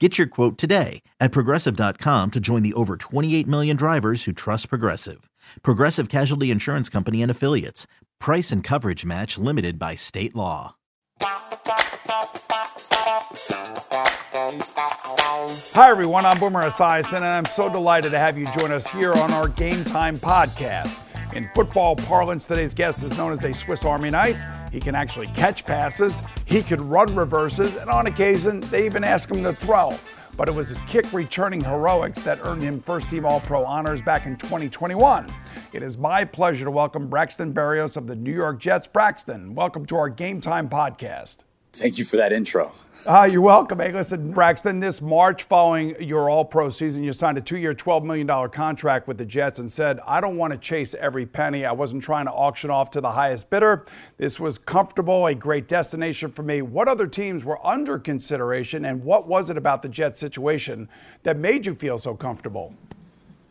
Get your quote today at progressive.com to join the over 28 million drivers who trust Progressive. Progressive Casualty Insurance Company and Affiliates. Price and coverage match limited by state law. Hi, everyone. I'm Boomer Esiason, and I'm so delighted to have you join us here on our Game Time podcast. In football parlance, today's guest is known as a Swiss Army knife. He can actually catch passes, he could run reverses, and on occasion, they even ask him to throw. But it was his kick returning heroics that earned him first team All Pro honors back in 2021. It is my pleasure to welcome Braxton Berrios of the New York Jets. Braxton, welcome to our Game Time podcast. Thank you for that intro. Uh, you're welcome. Hey, listen, Braxton, this March following your All Pro season, you signed a two year, $12 million contract with the Jets and said, I don't want to chase every penny. I wasn't trying to auction off to the highest bidder. This was comfortable, a great destination for me. What other teams were under consideration, and what was it about the Jets situation that made you feel so comfortable?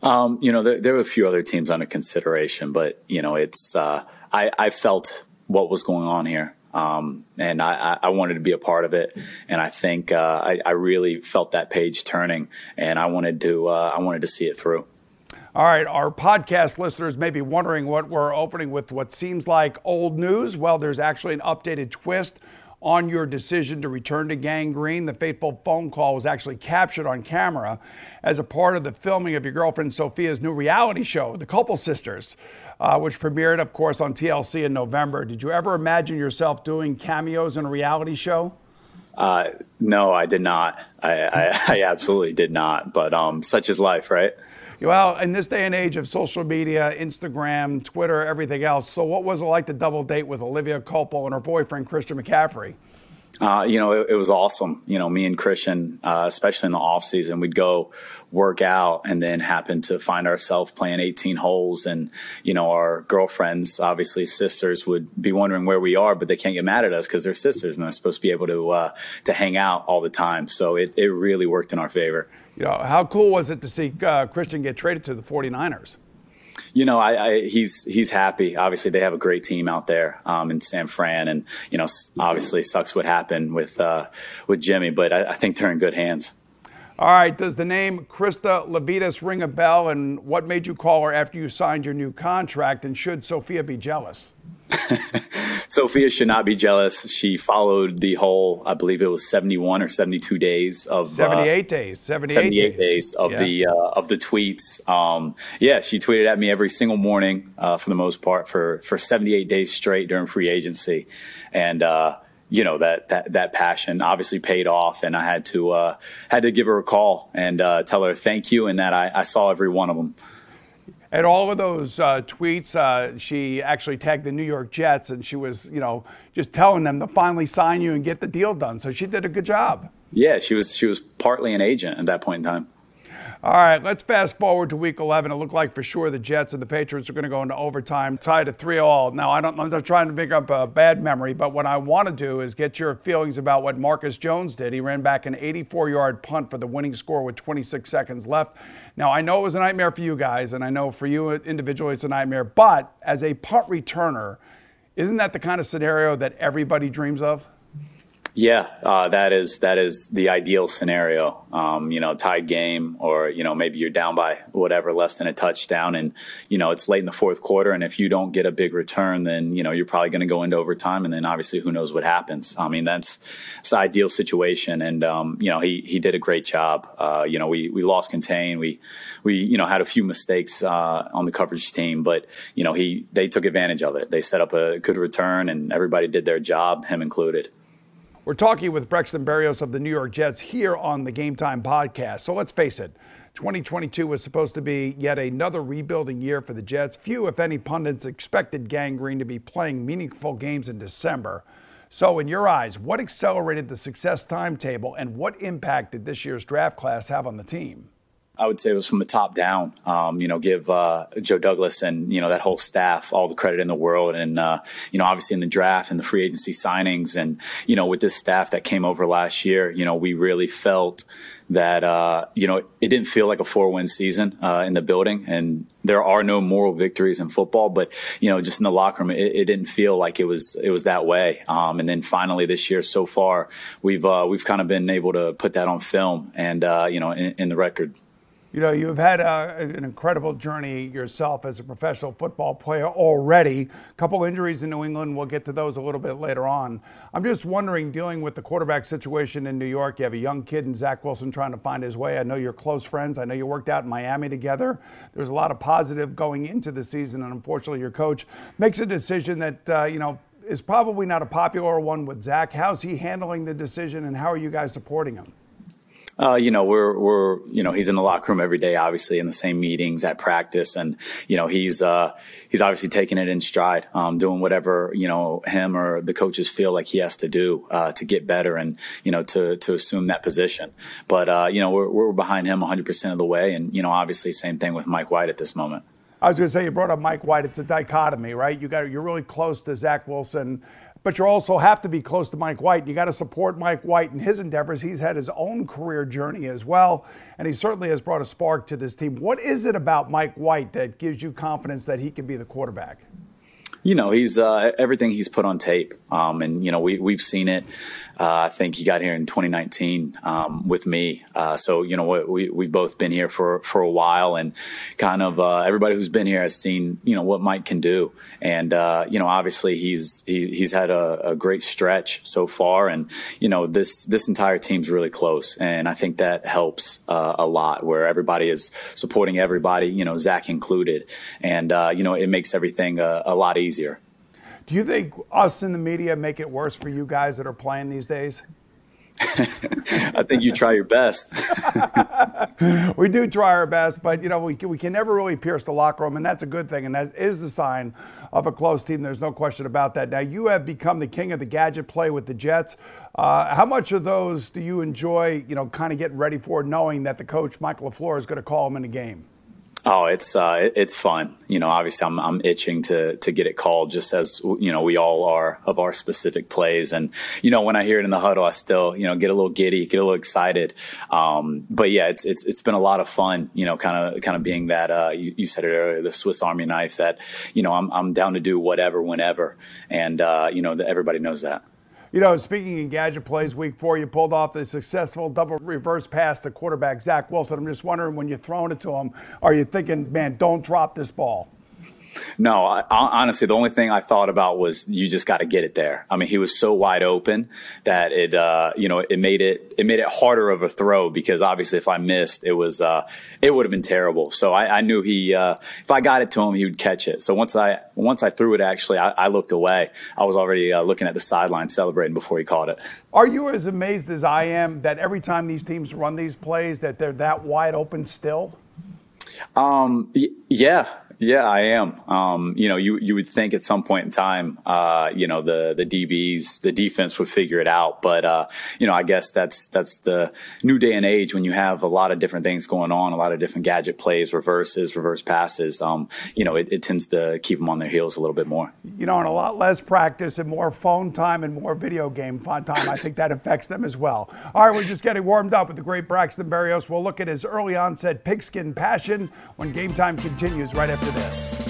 Um, you know, there, there, were a few other teams under consideration, but, you know, it's, uh, I, I felt what was going on here. Um, and I, I, wanted to be a part of it. And I think uh, I, I, really felt that page turning, and I wanted to uh, I wanted to see it through. All right, our podcast listeners may be wondering what we're opening with. What seems like old news? Well, there's actually an updated twist on your decision to return to Gang Green. The fateful phone call was actually captured on camera as a part of the filming of your girlfriend Sophia's new reality show, The Culpo Sisters uh, which premiered, of course, on TLC in November. Did you ever imagine yourself doing cameos in a reality show? Uh, no, I did not. I, I, I absolutely did not. But um, such is life, right? Well, in this day and age of social media, Instagram, Twitter, everything else, so what was it like to double date with Olivia Culpo and her boyfriend, Christian McCaffrey? Uh, you know, it, it, was awesome. You know, me and Christian, uh, especially in the off season, we'd go work out and then happen to find ourselves playing 18 holes. And, you know, our girlfriends, obviously sisters, would be wondering where we are, but they can't get mad at us because they're sisters and they're supposed to be able to, uh, to hang out all the time. So it, it really worked in our favor. You know, how cool was it to see uh, Christian get traded to the 49ers? You know, I, I, he's he's happy. Obviously, they have a great team out there um, in San Fran, and you know, obviously, sucks what happened with uh, with Jimmy, but I, I, think they're in good hands. All right. Does the name Krista Levitas ring a bell? And what made you call her after you signed your new contract? And should Sophia be jealous? Sophia should not be jealous. She followed the whole, I believe it was 71 or 72 days of 78 uh, days, 78, 78 days. days, of yeah. the uh, of the tweets. Um, yeah, she tweeted at me every single morning uh, for the most part for for 78 days straight during free agency, and uh, you know that that that passion obviously paid off, and I had to uh, had to give her a call and uh, tell her thank you, and that I, I saw every one of them. And all of those uh, tweets, uh, she actually tagged the New York Jets, and she was, you know, just telling them to finally sign you and get the deal done. So she did a good job. Yeah, she was she was partly an agent at that point in time. All right, let's fast forward to week 11. It looked like for sure the Jets and the Patriots are going to go into overtime, tied at 3 all. Now, I don't, I'm not trying to make up a bad memory, but what I want to do is get your feelings about what Marcus Jones did. He ran back an 84 yard punt for the winning score with 26 seconds left. Now, I know it was a nightmare for you guys, and I know for you individually it's a nightmare, but as a punt returner, isn't that the kind of scenario that everybody dreams of? Yeah, uh, that is that is the ideal scenario. Um, you know, tied game, or you know, maybe you're down by whatever, less than a touchdown, and you know it's late in the fourth quarter, and if you don't get a big return, then you know you're probably going to go into overtime, and then obviously who knows what happens. I mean, that's it's the ideal situation, and um, you know he he did a great job. Uh, you know, we we lost contain, we we you know had a few mistakes uh, on the coverage team, but you know he they took advantage of it. They set up a good return, and everybody did their job, him included. We're talking with Braxton Berrios of the New York Jets here on the Game Time podcast. So let's face it, 2022 was supposed to be yet another rebuilding year for the Jets. Few, if any, pundits expected Gang Green to be playing meaningful games in December. So, in your eyes, what accelerated the success timetable and what impact did this year's draft class have on the team? I would say it was from the top down. Um, you know, give uh, Joe Douglas and you know that whole staff all the credit in the world, and uh, you know, obviously in the draft and the free agency signings, and you know, with this staff that came over last year, you know, we really felt that uh, you know it didn't feel like a four win season uh, in the building, and there are no moral victories in football, but you know, just in the locker room, it, it didn't feel like it was it was that way. Um, and then finally this year, so far, we've uh, we've kind of been able to put that on film and uh, you know in, in the record. You know, you've had a, an incredible journey yourself as a professional football player already. A couple injuries in New England. We'll get to those a little bit later on. I'm just wondering, dealing with the quarterback situation in New York, you have a young kid in Zach Wilson trying to find his way. I know you're close friends. I know you worked out in Miami together. There's a lot of positive going into the season, and unfortunately, your coach makes a decision that, uh, you know, is probably not a popular one with Zach. How's he handling the decision, and how are you guys supporting him? Uh, you know, we're we're you know he's in the locker room every day, obviously in the same meetings at practice, and you know he's uh, he's obviously taking it in stride, um, doing whatever you know him or the coaches feel like he has to do uh, to get better and you know to to assume that position. But uh, you know we're we're behind him 100 percent of the way, and you know obviously same thing with Mike White at this moment. I was going to say you brought up Mike White. It's a dichotomy, right? You got you're really close to Zach Wilson but you also have to be close to Mike White. You got to support Mike White in his endeavors. He's had his own career journey as well, and he certainly has brought a spark to this team. What is it about Mike White that gives you confidence that he can be the quarterback? You know, he's uh, everything he's put on tape, um, and you know we we've seen it. Uh, I think he got here in 2019 um, with me, uh, so you know we we've both been here for for a while, and kind of uh, everybody who's been here has seen you know what Mike can do, and uh, you know obviously he's he, he's had a, a, great stretch so far, and you know this this entire team's really close, and I think that helps uh, a lot where everybody is supporting everybody, you know Zach included, and you know it makes everything a, a lot easier easier. Do you think us in the media make it worse for you guys that are playing these days? I think you try your best. we do try our best, but you know we can, we can never really pierce the locker room, and that's a good thing, and that is a sign of a close team. There's no question about that. Now you have become the king of the gadget play with the Jets. Uh, how much of those do you enjoy? You know, kind of getting ready for, knowing that the coach Michael LaFleur is going to call him in the game. Oh, it's uh, it's fun. You know, obviously, I'm I'm itching to to get it called, just as you know we all are of our specific plays. And you know, when I hear it in the huddle, I still you know get a little giddy, get a little excited. Um, but yeah, it's it's it's been a lot of fun. You know, kind of kind of being that uh, you, you, said it earlier, the Swiss Army knife. That you know, I'm I'm down to do whatever, whenever, and uh, you know, everybody knows that. You know, speaking in gadget plays, week four, you pulled off the successful double reverse pass to quarterback Zach Wilson. I'm just wondering when you're throwing it to him, are you thinking, man, don't drop this ball? No, I, honestly, the only thing I thought about was you just got to get it there. I mean, he was so wide open that it, uh, you know, it made it it made it harder of a throw because obviously, if I missed, it was uh, it would have been terrible. So I, I knew he, uh, if I got it to him, he would catch it. So once I once I threw it, actually, I, I looked away. I was already uh, looking at the sideline celebrating before he caught it. Are you as amazed as I am that every time these teams run these plays that they're that wide open still? Um, y- yeah, yeah, I am. Um, you know, you you would think at some point in time, uh, you know, the the DBs, the defense would figure it out. But uh, you know, I guess that's that's the new day and age when you have a lot of different things going on, a lot of different gadget plays, reverses, reverse passes. Um, you know, it, it tends to keep them on their heels a little bit more. You know, and a lot less practice and more phone time and more video game time. I think that affects them as well. All right, we're just getting warmed up with the great Braxton Berrios. We'll look at his early onset pigskin passion when game time continues right after after this.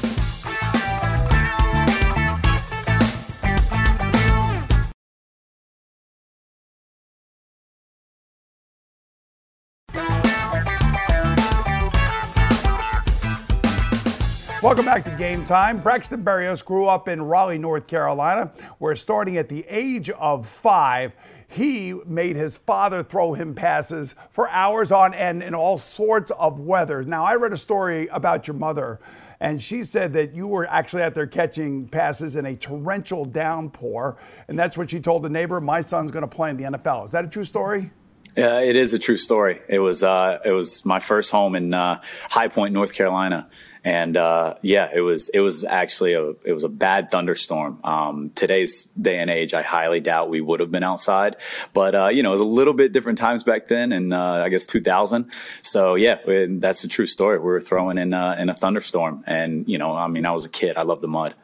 Welcome back to Game Time. Braxton Berrios grew up in Raleigh, North Carolina, where starting at the age of five, he made his father throw him passes for hours on end in all sorts of weather. Now, I read a story about your mother and she said that you were actually out there catching passes in a torrential downpour, and that's what she told the neighbor. My son's going to play in the NFL. Is that a true story? Yeah, it is a true story. It was uh, it was my first home in uh, High Point, North Carolina, and uh, yeah, it was it was actually a it was a bad thunderstorm. Um, today's day and age, I highly doubt we would have been outside, but uh, you know, it was a little bit different times back then, and uh, I guess 2000. So yeah, that's a true story. We were throwing in uh, in a thunderstorm, and you know, I mean, I was a kid. I loved the mud.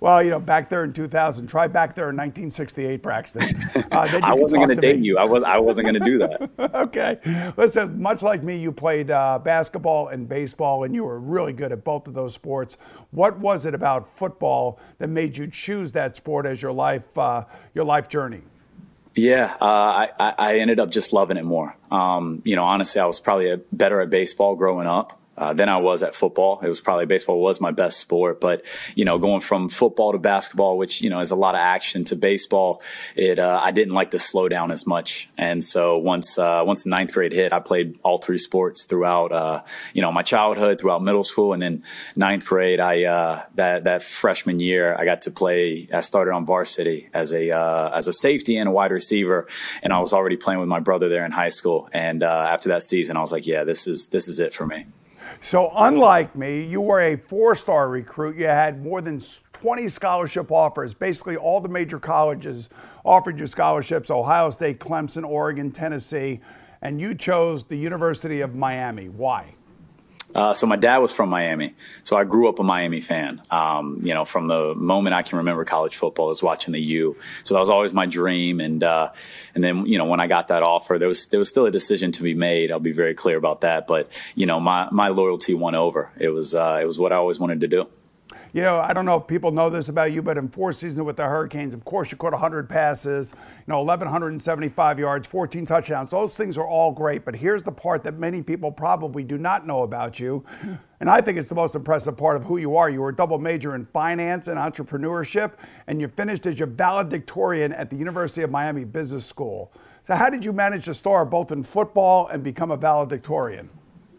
Well, you know, back there in 2000, try back there in 1968, Braxton. Uh, I wasn't going to date you. I was. I wasn't going to do that. okay. Listen, much like me, you played uh, basketball and baseball, and you were really good at both of those sports. What was it about football that made you choose that sport as your life, uh, your life journey? Yeah, uh, I, I ended up just loving it more. Um, you know, honestly, I was probably better at baseball growing up uh, than I was at football. It was probably baseball was my best sport, but you know, going from football to basketball, which you know is a lot of action, to baseball, it uh, I didn't like to slow down as much. And so once uh, once ninth grade hit, I played all three sports throughout uh, you know my childhood, throughout middle school, and then ninth grade. I uh, that that freshman year, I got to play. I started on varsity as a uh, as a safety and a wide receiver, and I was already playing with my brother there in high school. And after that season, I was like, yeah, this is this is it for me. So, unlike me, you were a four star recruit. You had more than 20 scholarship offers. Basically, all the major colleges offered you scholarships Ohio State, Clemson, Oregon, Tennessee, and you chose the University of Miami. Why? Uh, so my dad was from Miami, so I grew up a Miami fan. Um, you know, from the moment I can remember college football, I was watching the U. So that was always my dream. And uh, and then you know when I got that offer, there was there was still a decision to be made. I'll be very clear about that. But you know, my my loyalty won over. It was uh, it was what I always wanted to do. You know, I don't know if people know this about you, but in four seasons with the Hurricanes, of course, you caught 100 passes, you know, 1,175 yards, 14 touchdowns. Those things are all great, but here's the part that many people probably do not know about you. And I think it's the most impressive part of who you are. You were a double major in finance and entrepreneurship, and you finished as your valedictorian at the University of Miami Business School. So, how did you manage to star both in football and become a valedictorian?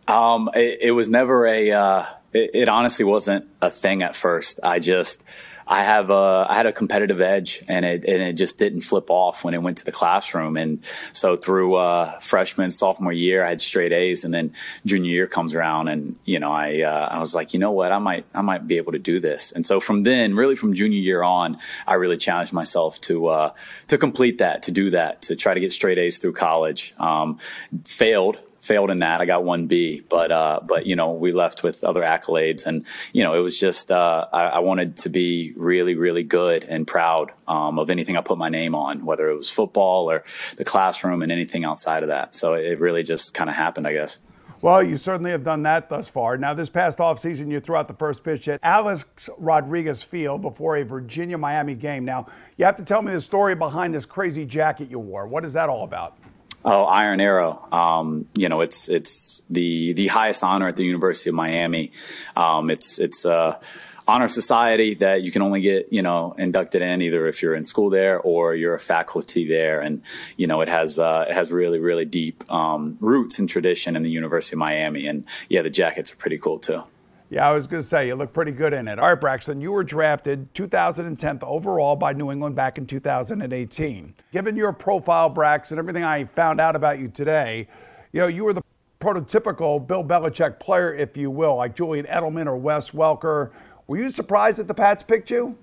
Um, it, it, was never a. Uh, it, it, honestly wasn't a thing at first. I just, I have a, I had a competitive edge, and it and it just didn't flip off when it went to the classroom. And so through uh, freshman, sophomore year, I had straight A's, and then junior year comes around, and you know, I uh, I was like, you know what, I might I might be able to do this. And so from then, really from junior year on, I really challenged myself to uh, to complete that, to do that, to try to get straight A's through college. Um, failed failed in that. I got one B, but uh, but you know we left with other accolades, and you know it was just uh, I, I, wanted to be really really good and proud um, of anything I put my name on, whether it was football or the classroom and anything outside of that. So it really just kind of happened, I guess. Well, you certainly have done that thus far. Now, this past offseason, you threw out the first pitch at Alex Rodriguez Field before a Virginia Miami game. Now, you have to tell me the story behind this crazy jacket you wore. What is that all about? Oh, Iron Arrow. Um, you know, it's it's the the highest honor at the University of Miami. Um, it's it's a honor society that you can only get you know inducted in either if you're in school there or you're a faculty there, and you know it has uh, it has really really deep um, roots and tradition in the University of Miami. And yeah, the jackets are pretty cool too. Yeah, I was going to say, you look pretty good in it. All right, Braxton, you were drafted 2010th overall by New England back in 2018. Given your profile, Braxton, everything I found out about you today, you know, you were the prototypical Bill Belichick player, if you will, like Julian Edelman or Wes Welker. Were you surprised that the Pats picked you?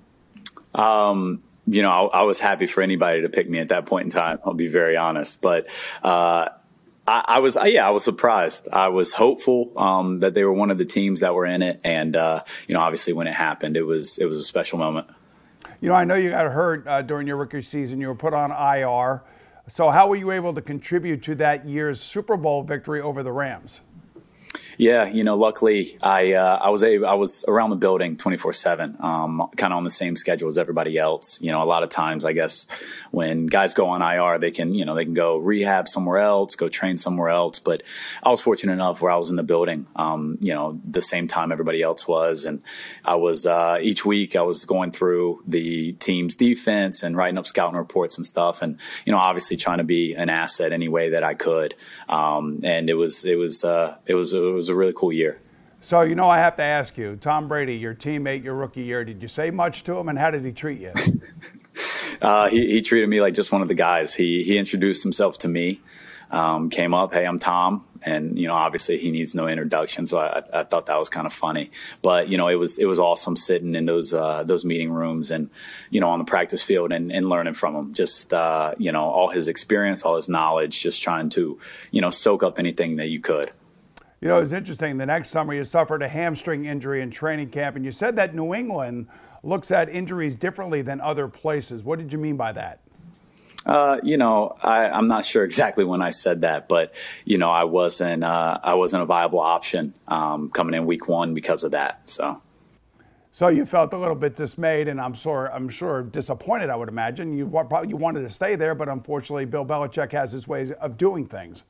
Um, you know, I, I, was happy for anybody to pick me at that point in time. I'll be very honest, but uh, I, I was, yeah, I was surprised. I was hopeful um, that they were one of the teams that were in it, and uh, you know, obviously, when it happened, it was it was a special moment. You know, I know you got hurt uh, during your rookie season. You were put on IR. So, how were you able to contribute to that year's Super Bowl victory over the Rams? Yeah, you know, luckily I uh, I was a I was around the building twenty four seven, um, kind of on the same schedule as everybody else. You know, a lot of times I guess when guys go on IR, they can you know they can go rehab somewhere else, go train somewhere else. But I was fortunate enough where I was in the building, um, you know, the same time everybody else was, and I was uh, each week I was going through the team's defense and writing up scouting reports and stuff, and you know, obviously trying to be an asset any way that I could. Um, and it was it was uh, it was it was a really cool year. So, you know, I have to ask you, Tom Brady, your teammate, your rookie year, did you say much to him and how did he treat you? uh, he, he, treated me like just one of the guys. He, he introduced himself to me, um, came up, hey, I'm Tom. And, you know, obviously he needs no introduction. So I, I thought that was kind of funny. But, you know, it was, it was awesome sitting in those, uh, those meeting rooms and, you know, on the practice field and, and learning from him. Just, uh, you know, all his experience, all his knowledge, just trying to, you know, soak up anything that you could. You know, it's interesting. The next summer, you suffered a hamstring injury in training camp, and you said that New England looks at injuries differently than other places. What did you mean by that? Uh, you know, I, am not sure exactly when I said that, but you know, I wasn't uh, I wasn't a viable option um, coming in week one because of that. So. So you felt a little bit dismayed, and I'm sure I'm sure disappointed. I would imagine you probably you wanted to stay there, but unfortunately, Bill Belichick has his ways of doing things.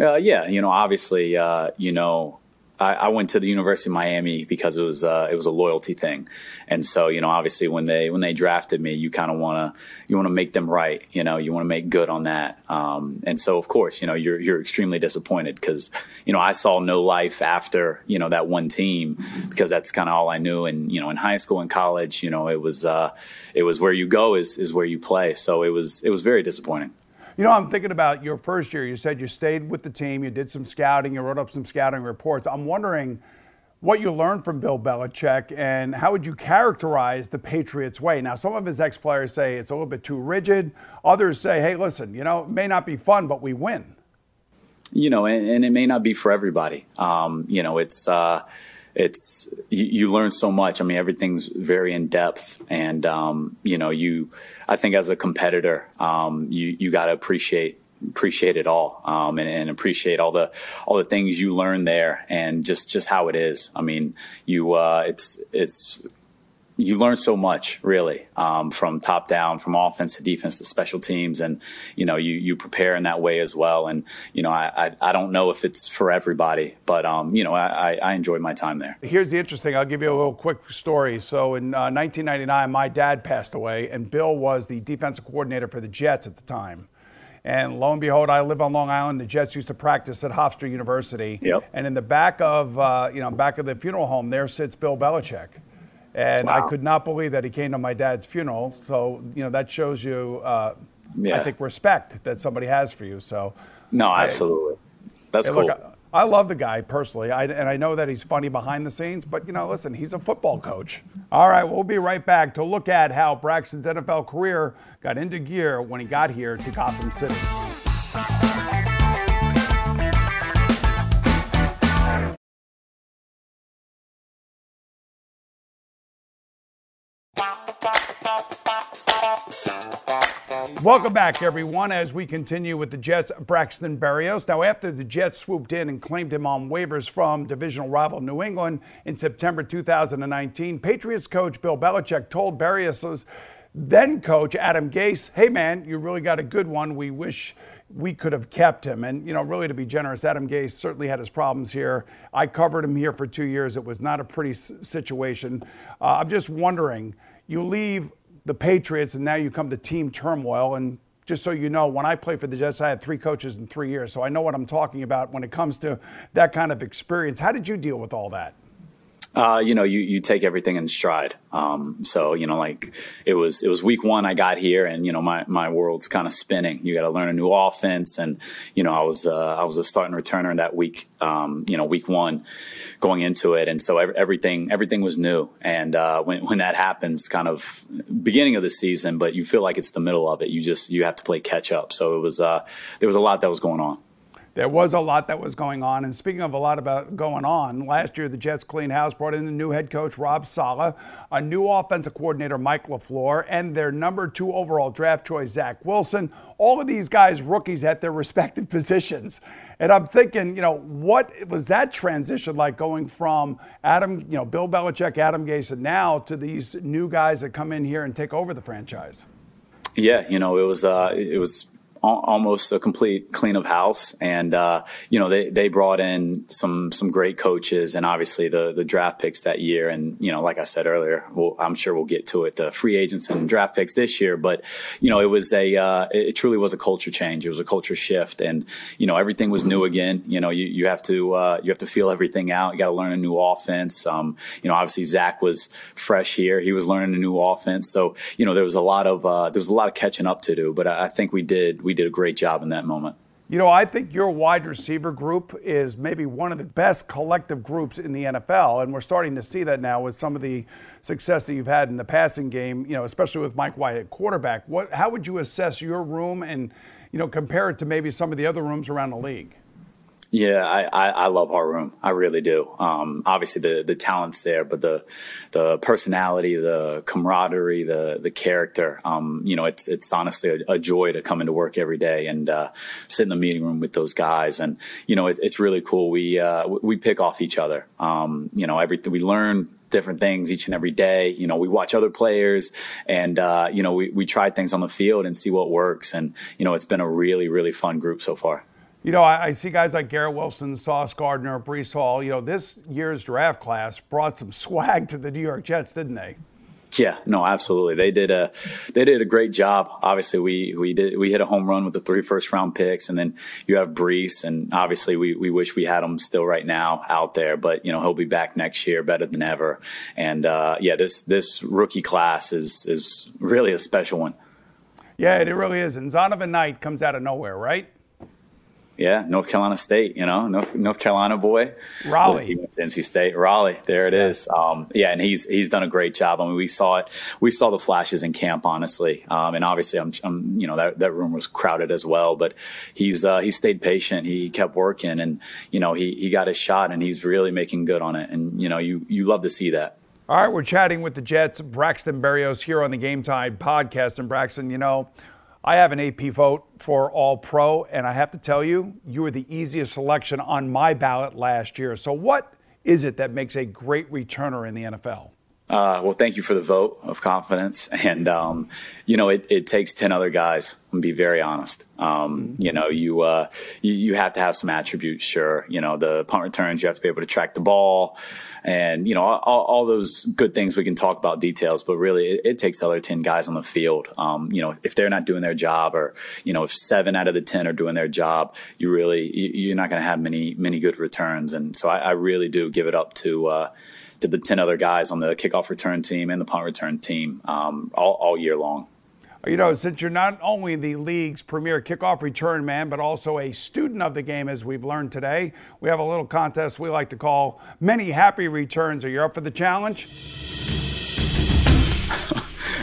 Uh, yeah, you know, obviously, uh, you know, I, I, went to the University of Miami because it was uh, it was a loyalty thing, and so you know, obviously, when they when they drafted me, you kind of want to you want to make them right, you know, you want to make good on that, um, and so of course, you know, you're you're extremely disappointed because you know I saw no life after you know that one team because that's kind of all I knew, and you know, in high school and college, you know, it was uh, it was where you go is is where you play, so it was it was very disappointing. You know, I'm thinking about your first year. You said you stayed with the team, you did some scouting, you wrote up some scouting reports. I'm wondering what you learned from Bill Belichick and how would you characterize the Patriots way? Now, some of his ex players say it's a little bit too rigid. Others say, hey, listen, you know, it may not be fun, but we win. You know, and, and it may not be for everybody. Um, you know, it's. Uh, it's you, you, learn so much. I mean, everything's very in depth, and um, you know, you. I think as a competitor, um, you you got to appreciate appreciate it all um, and, and, appreciate all the all the things you learn there and just just how it is. I mean, you uh, it's it's you learn so much really um, from top down from offense to defense to special teams and you know you you prepare in that way as well and you know I I, I don't know if it's for everybody but um, you know I, I enjoyed my time there here's the interesting I'll give you a little quick story so in uh, 1999 my dad passed away and Bill was the defensive coordinator for the Jets at the time and lo and behold, I live on Long Island. The Jets used to practice at Hofstra University. Yep. And in the back of, uh, you know, back of the funeral home, there sits Bill Belichick. And wow. I could not believe that he came to my dad's funeral. So, you know, that shows you, uh, yeah. I think, respect that somebody has for you. So, no, absolutely. I, That's hey, cool. Look, I love the guy personally, I, and I know that he's funny behind the scenes, but you know, listen, he's a football coach. All right, we'll be right back to look at how Braxton's NFL career got into gear when he got here to Gotham City. Welcome back, everyone, as we continue with the Jets' Braxton Berrios. Now, after the Jets swooped in and claimed him on waivers from divisional rival New England in September 2019, Patriots coach Bill Belichick told Berrios' then coach Adam Gase, "Hey, man, you really got a good one. We wish." we could have kept him. And, you know, really to be generous, Adam Gase certainly had his problems here. I covered him here for two years. It was not a pretty situation. Uh, I'm just wondering, you leave the Patriots, and now you come to team turmoil. And just so you know, when I played for the Jets, I had three coaches in three years, so I know what I'm talking about when it comes to that kind of experience. How did you deal with all that? Uh, you know, you, you take everything in stride. Um, so, you know, like it was, it was week one I got here and, you know, my, my world's kind of spinning. You got to learn a new offense. And, you know, I was, uh, I was a starting returner in that week, um, you know, week one going into it. And so everything, everything was new. And, uh, when, when that happens kind of beginning of the season, but you feel like it's the middle of it, you just, you have to play catch up. So it was, uh, there was a lot that was going on. There was a lot that was going on. And speaking of a lot about going on, last year the Jets cleaned house, brought in a new head coach, Rob Saleh, a new offensive coordinator, Mike LaFleur, and their number two overall draft choice, Zach Wilson. All of these guys, rookies at their respective positions. And I'm thinking, you know, what was that transition like going from Adam, you know, Bill Belichick, Adam Gase, and now to these new guys that come in here and take over the franchise? Yeah, you know, it was uh, it was almost a complete clean of house. And, uh, you know, they, they brought in some, some great coaches and obviously the, the draft picks that year. And, you know, like I said earlier, we'll, I'm sure we'll get to it, the free agents and draft picks this year. But, you know, it was a, uh, it truly was a culture change. It was a culture shift. And, you know, everything was new again. You know, you, you have to, uh, you have to feel everything out. You got to learn a new offense. Um, you know, obviously Zach was fresh here. He was learning a new offense. So, you know, there was a lot of, uh, there was a lot of catching up to do, but I think we did, we we did a great job in that moment. You know, I think your wide receiver group is maybe one of the best collective groups in the NFL, and we're starting to see that now with some of the success that you've had in the passing game. You know, especially with Mike White at quarterback. What? How would you assess your room and you know compare it to maybe some of the other rooms around the league? Yeah, I, I, I, love our room. I really do. Um, obviously, the the talent's there, but the the personality, the camaraderie, the the character. Um, you know, it's it's honestly a, a, joy to come into work every day and uh, sit in the meeting room with those guys. And you know, it, it's really cool. We uh, we pick off each other. Um, you know, everything we learn different things each and every day. You know, we watch other players and, uh, you know, we, we try things on the field and see what works. And, you know, it's been a really, really fun group so far. You know, I, I, see guys like Garrett Wilson, Sauce Gardner, Breece Hall. You know, this year's draft class brought some swag to the New York Jets, didn't they? Yeah, no, absolutely. They did a they did a great job. Obviously, we we did we hit a home run with the three first round picks, and then you have Breece, and obviously we we wish we had him still right now out there, but you know he'll be back next year, better than ever. And uh, yeah, this this rookie class is is really a special one. Yeah, it really is. And Zonovan Knight comes out of nowhere, right? Yeah, North Carolina State, you know, North, North Carolina boy. Raleigh. He went to NC State. Raleigh, there it yeah. is. Um, yeah, and he's he's done a great job. I mean, we saw it. We saw the flashes in camp, honestly. Um, and obviously, I'm, I'm, you know, that, that room was crowded as well. But he's uh, he stayed patient. He kept working, and you know, he he got his shot, and he's really making good on it. And you know, you you love to see that. All right, we're chatting with the Jets, Braxton Berrios here on the Game Time podcast. And Braxton, you know, I have an AP vote for All Pro, and I have to tell you, you were the easiest selection on my ballot last year. So, what is it that makes a great returner in the NFL? Uh, well, thank you for the vote of confidence. And, um, you know, it, it, takes 10 other guys, I'm be very honest. Um, you know, you, uh, you, you, have to have some attributes, sure. You know, the punt returns, you have to be able to track the ball and, you know, all, all those good things we can talk about details, but really it, it takes the other 10 guys on the field. Um, you know, if they're not doing their job or, you know, if seven out of the 10 are doing their job, you really, you, are not going to have many, many good returns. And so I, I really do give it up to, uh, to the 10 other guys on the kickoff return team and the punt return team um, all, all year long. You know, since you're not only the league's premier kickoff return man, but also a student of the game, as we've learned today, we have a little contest we like to call Many Happy Returns. Are you up for the challenge?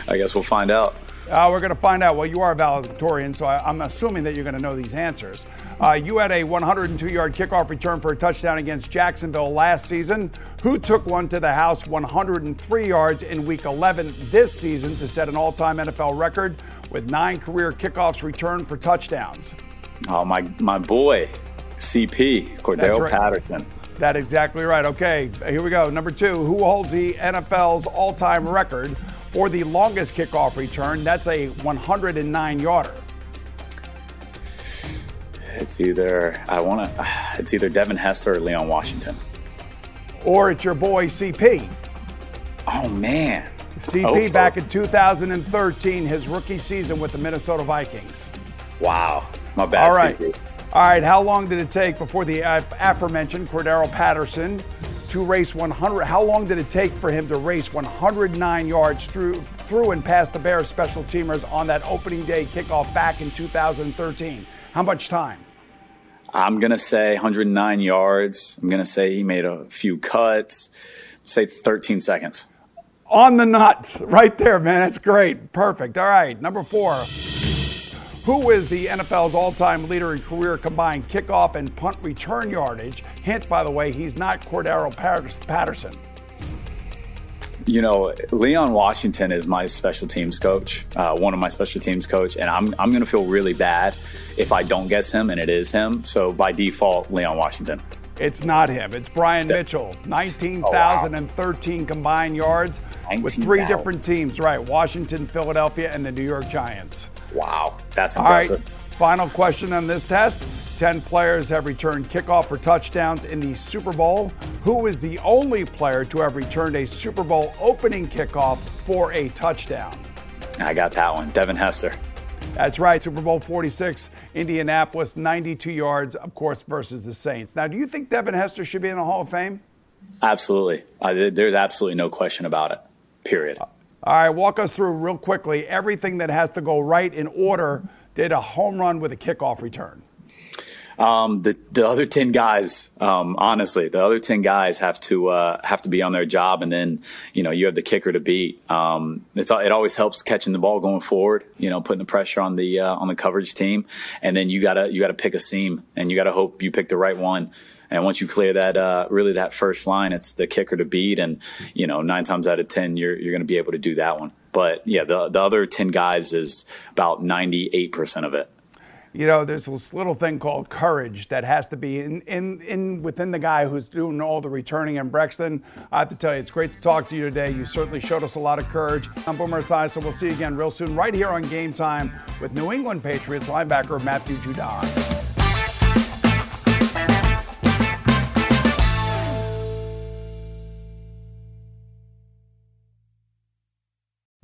I guess we'll find out. Uh, we're going to find out. Well, you are a valedictorian, so I, am assuming that you're going to know these answers. Uh, you had a 102 yard kickoff return for a touchdown against Jacksonville last season. Who took one to the house 103 yards in week 11 this season to set an all time NFL record with nine career kickoffs returned for touchdowns? Oh, my, my boy, CP, Cordarrelle right. Patterson. That's exactly right. Okay, here we go. Number two, who holds the NFL's all time record for the longest kickoff return. That's a 109 yarder. It's either I want to. It's either Devin Hester or Leon Washington. Or it's your boy CP. Oh man. CP back in 2013, his rookie season with the Minnesota Vikings. Wow. My bad. All right. CP. All right. How long did it take before the aforementioned Cordarrelle Patterson to race 100. How long did it take for him to race 109 yards through, through and past the Bears special teamers on that opening day kickoff back in 2013? How much time? I'm going to say 109 yards. I'm going to say he made a few cuts. Say 13 seconds. On the nuts, right there, man. That's great. Perfect. All right. Number four. Who is the NFL's all time leader in career combined kickoff and punt return yardage? Hint, by the way, he's not Cordarrelle Patterson. You know, Leon Washington is my special teams coach, uh, one of my special teams coach, and I'm, I'm going to feel really bad if I don't guess him, and it is him. So by default, Leon Washington. It's not him. It's Brian Mitchell. 19,013 oh, wow. combined yards 19, with three different teams, right? Washington, Philadelphia, and the New York Giants. Wow, that's impressive. Final question on this test 10 players have returned kickoff for touchdowns in the Super Bowl. Who is the only player to have returned a Super Bowl opening kickoff for a touchdown? I got that one. Devin Hester. That's right. Super Bowl 46, Indianapolis, 92 yards, of course, versus the Saints. Now, do you think Devin Hester should be in the Hall of Fame? Absolutely. there's absolutely no question about it, period. All right, walk us through real quickly everything that has to go right in order did a home run with a kickoff return? Um, the the other ten guys, um, honestly, the other ten guys have to uh, have to be on their job, and then you know you have the kicker to beat. Um, it always helps catching the ball going forward, you know, putting the pressure on the uh, on the coverage team, and then you gotta you gotta pick a seam, and you gotta hope you pick the right one. And once you clear that, uh, really that first line, it's the kicker to beat, and you know nine times out of ten you're you're to be able to do that one. But yeah, the the other ten guys is about ninety eight percent of it. You know, there's this little thing called courage that has to be in, in, in within the guy who's doing all the returning in Braxton. I have to tell you, it's great to talk to you today. You certainly showed us a lot of courage. I'm Boomer Esiason. So we'll see you again real soon, right here on Game Time with New England Patriots linebacker Matthew Judon.